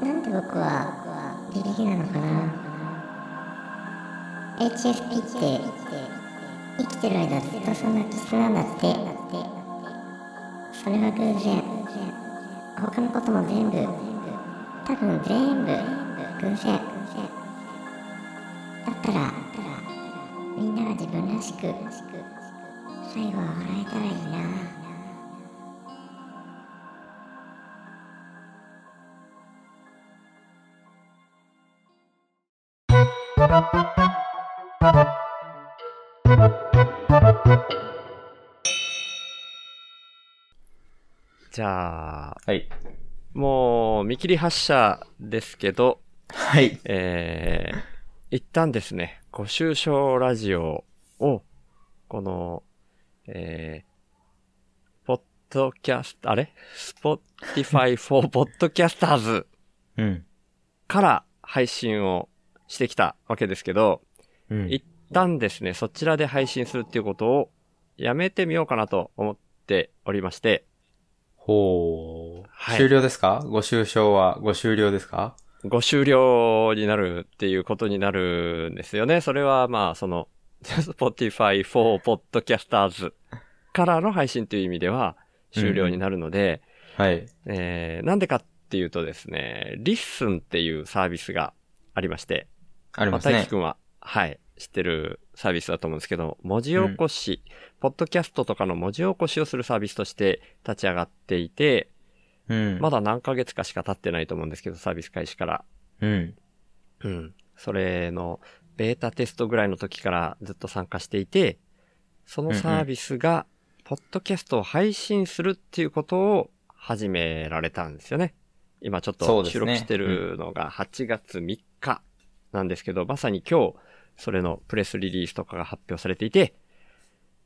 なんで僕はビビリなのかな。HSP って生きてる間ずっとそんな気質なんだって。それは偶然。他のことも全部。多分全部偶然。だったらみんなが自分らしく最後は笑えたらいいな。じゃあ、はい。もう見切り発車ですけど、はい。えー、一旦ですね、ごシュウ笑ラジオを、この、えー、ポッドキャスト、あれ？ Spotify for Podcasters うん。から配信をしてきたわけですけど、うん。一旦ですね、そちらで配信するっていうことをやめてみようかなと思っておりまして、ほう。はい終了ですか？ご終章はご終了ですか？ご終了になるっていうことになるんですよね。それはまあ、その、Spotify for Podcasters からの配信という意味では終了になるので、はい。えー、なんでかっていうとですね、Listen っていうサービスがありまして、ありますね大輝。くんは、はい、知ってるサービスだと思うんですけど、文字起こし、ポッドキャストとかの文字起こしをするサービスとして立ち上がっていて、うん。まだ何ヶ月かしか経ってないと思うんですけど、サービス開始から。うん。うん。それの、ベータテストぐらいの時からずっと参加していて、そのサービスが、ポッドキャストを配信するっていうことを始められたんですよね。今ちょっと収録してるのが8月3日なんですけど、まさに今日、それのプレスリリースとかが発表されていて、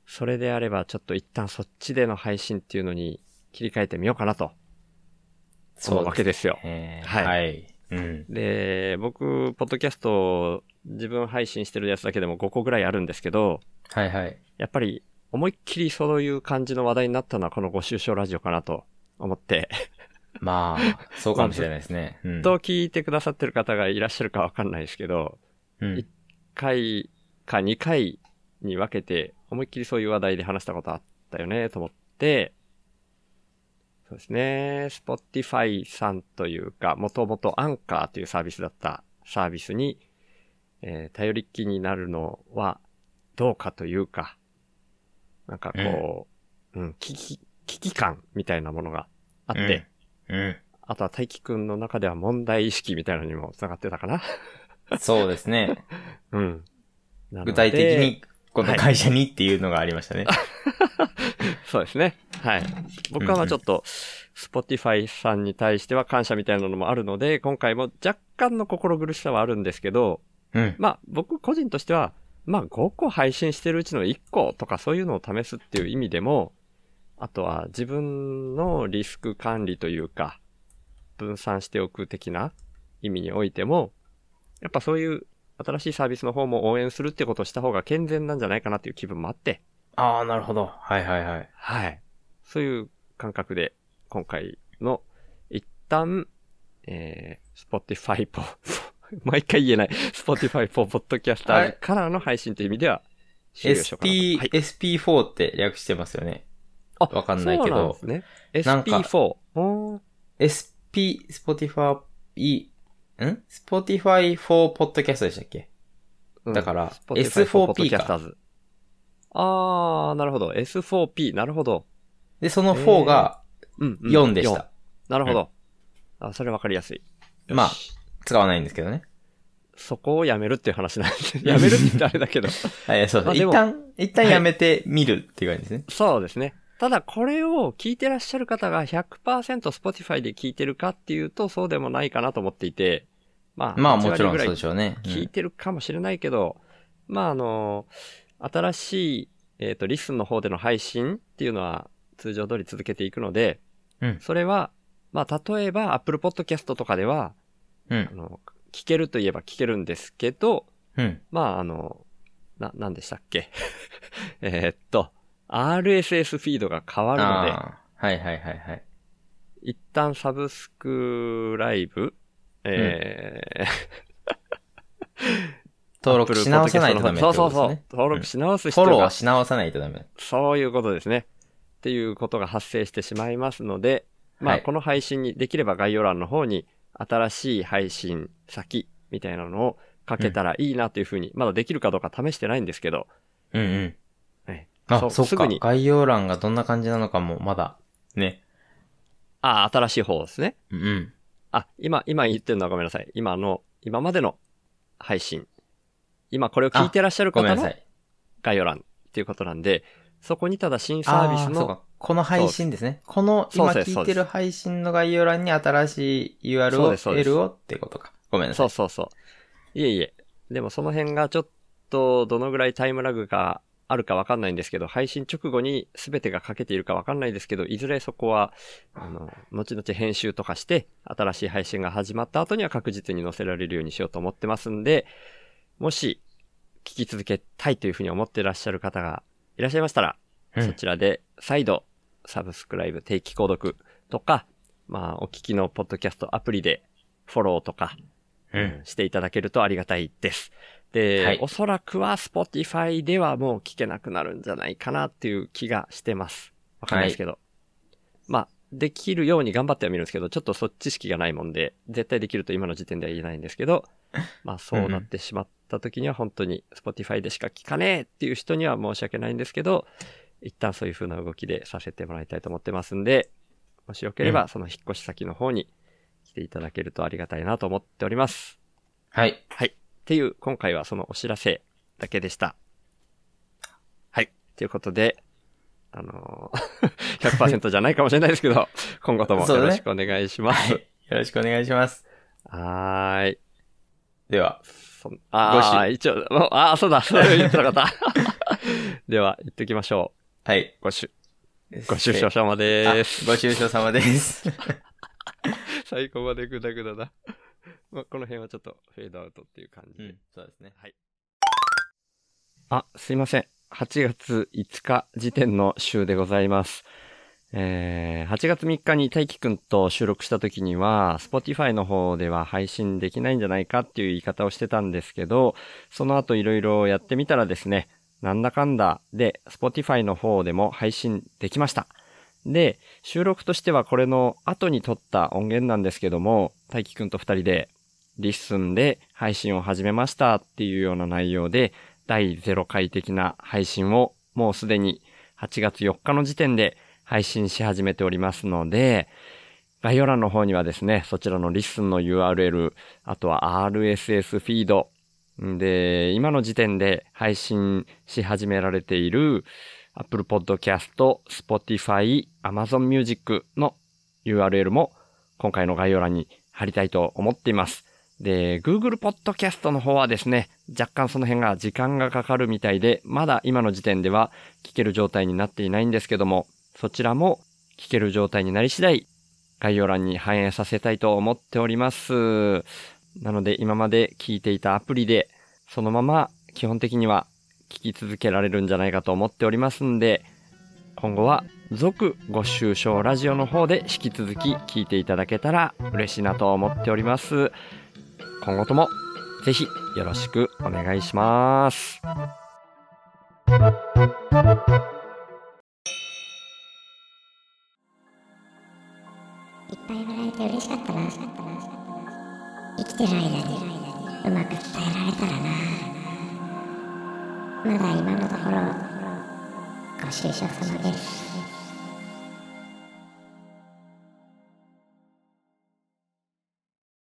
それであればちょっと一旦そっちでの配信っていうのに切り替えてみようかなと思うわけですよ。えーはいはい。うん。で、僕、ポッドキャスト、自分配信してるやつだけでも5個ぐらいあるんですけど、はいはい。やっぱり思いっきりそういう感じの話題になったのはこのご愁傷ラジオかなと思って、まあ、そうかもしれないですね。うん。と聞いてくださってる方がいらっしゃるかわかんないですけど、うん。1回か2回に分けて思いっきりそういう話題で話したことあったよねと思って、そうですね、Spotify さんというか、もともとアンカーというサービスだったサービスに、えー頼りっきになるのはどうかというか、なんかこう、うん、危機、危機感みたいなものがあって、うん。あとは大輝くんの中では問題意識みたいなのにも繋がってたかなそうですね。うん。具体的に、このはい会社にっていうのがありましたね。そうですね。はい。僕はまあちょっと、Spotify さんに対しては感謝みたいなのもあるので、今回も若干の心苦しさはあるんですけど、うん。まあ僕個人としては、まあ5個配信してるうちの1個とかそういうのを試すっていう意味でも、あとは自分のリスク管理というか、分散しておく的な意味においても、やっぱそういう新しいサービスの方も応援するってことをした方が健全なんじゃないかなっていう気分もあって、ああ、なるほど。はいはいはい。はい。そういう感覚で、今回の、一旦、えー、Spotify ポ、毎回言えない、Spotify for は Podcaster いからの配信という意味では、SP、はい。SP4 って略してますよね。あわかんないけどそうなんですね。なんか SP4。おー SP、Spotify、ん ?Spotify for Podcast でしたっけ？うんだから Spotify for S4P かあー、なるほど。S4P、なるほど。で、その4がうん、うん4でし。4た。なるほど。あ、それわかりやすい。まあ使わないんですけどね。そこをやめるっていう話なんです。やめるって言ったらあれだけど。はい、そうです。一旦、一旦やめてみるっていう感じですね。そうですね。ただこれを聞いてらっしゃる方が100% Spotify で聞いてるかっていうとそうでもないかなと思っていて、まあ、まあ8もちろんそうでしょうね。うん聞いてるかもしれないけど、まああの、新しい、えっ、と、リスンの方での配信っていうのは通常通り続けていくので、うんそれは、まあ例えば Apple Podcast とかでは、うん。あの、聞けるといえば聞けるんですけど、うん。まあ、あの、な、なんでしたっけ？えーっと、RSS フィードが変わるので、はいはいはいはい。一旦サブスクライブえー 登録し直さないとダメってこそうそうそう。登録し直すフォローし直さないとダメ。そういうことですね。っていうことが発生してしまいますので、まあ、はいこの配信にできれば概要欄の方に新しい配信先みたいなのをかけたらいいなというふうに、まだできるかどうか試してないんですけど、うんうん。はいあ、そそっか。概要欄がどんな感じなのかも、まだ、ね。あ、新しい方ですね。うんうん。あ、今、今言ってるのはごめんなさい。今の、今までの配信。今これを聞いてらっしゃる方の。概要欄っていうことなんで、そこにただ新サービスのこの配信ですね。この今聞いてる配信の概要欄に新しい URL をってことか。ごめんなさい。そうそうそう。いえいえ。でもその辺がちょっとどのぐらいタイムラグがあるかわかんないんですけど、配信直後に全てがかけているかわかんないですけど、いずれそこは、あの、後々編集とかして、新しい配信が始まった後には確実に載せられるようにしようと思ってますんで、もし、聞き続けたいというふうに思ってらっしゃる方がいらっしゃいましたら、うんそちらで再度サブスクライブ定期購読とか、まあお聞きのポッドキャストアプリでフォローとか、うん。していただけるとありがたいです。で、はいおそらくは Spotify ではもう聞けなくなるんじゃないかなっていう気がしてます。わかんないですけど。まあ、できるように頑張ってはみるんですけど、ちょっとそっ知識がないもんで、絶対できると今の時点では言えないんですけど、まあそうなってしまった時には本当に Spotify でしか聞かねえっていう人には申し訳ないんですけど、一旦そういう風な動きでさせてもらいたいと思ってますんで、もしよければその引っ越し先の方に来ていただけるとありがたいなと思っております。はい。はい。っていう、今回はそのお知らせだけでした。はい。ということで、あのー、100%じゃないかもしれないですけど、今後ともよろしくお願いします。はい。よろしくお願いします。はーい。では、ああ、一応、ああ、そうだ、それ言ってなかった。では、言っておきましょはい。う。ごしゅ、ご出所様あです。ご愁傷様です。最後までグダグダだ。まあ、この辺はちょっとフェードアウトっていう感じで。うん、そうですね。あ、すいません。8月5日時点の週でございます。えー、8月3日に大輝くんと収録した時には、Spotify の方では配信できないんじゃないかっていう言い方をしてたんですけど、その後いろいろやってみたらですね、なんだかんだで Spotify の方でも配信できました。で、収録としてはこれの後に撮った音源なんですけども、大輝くんと二人でLISTEN で配信を始めましたっていうような内容で、第0回的な配信をもうすでに8月4日の時点で配信し始めておりますので、概要欄の方にはですね、そちらの LISTEN の URL、あとは RSS フィード、で、今の時点で配信し始められている Apple Podcast、Spotify、Amazon Music の URL も今回の概要欄に貼りたいと思っています。で、Google Podcast の方はですね、若干その辺が時間がかかるみたいで、まだ今の時点では聞ける状態になっていないんですけども、そちらも聞ける状態になり次第、概要欄に反映させたいと思っております。なので今まで聞いていたアプリで、そのまま基本的には聞き続けられるんじゃないかと思っておりますんで、今後は続ご愁傷ラジオの方で引き続き聞いていただけたら嬉しいなと思っております。今後ともぜひよろしくお願いします。いっぱい笑えて嬉しかったな。生きてる間にうまく伝えられたらな。まだ今のところご愁傷様です。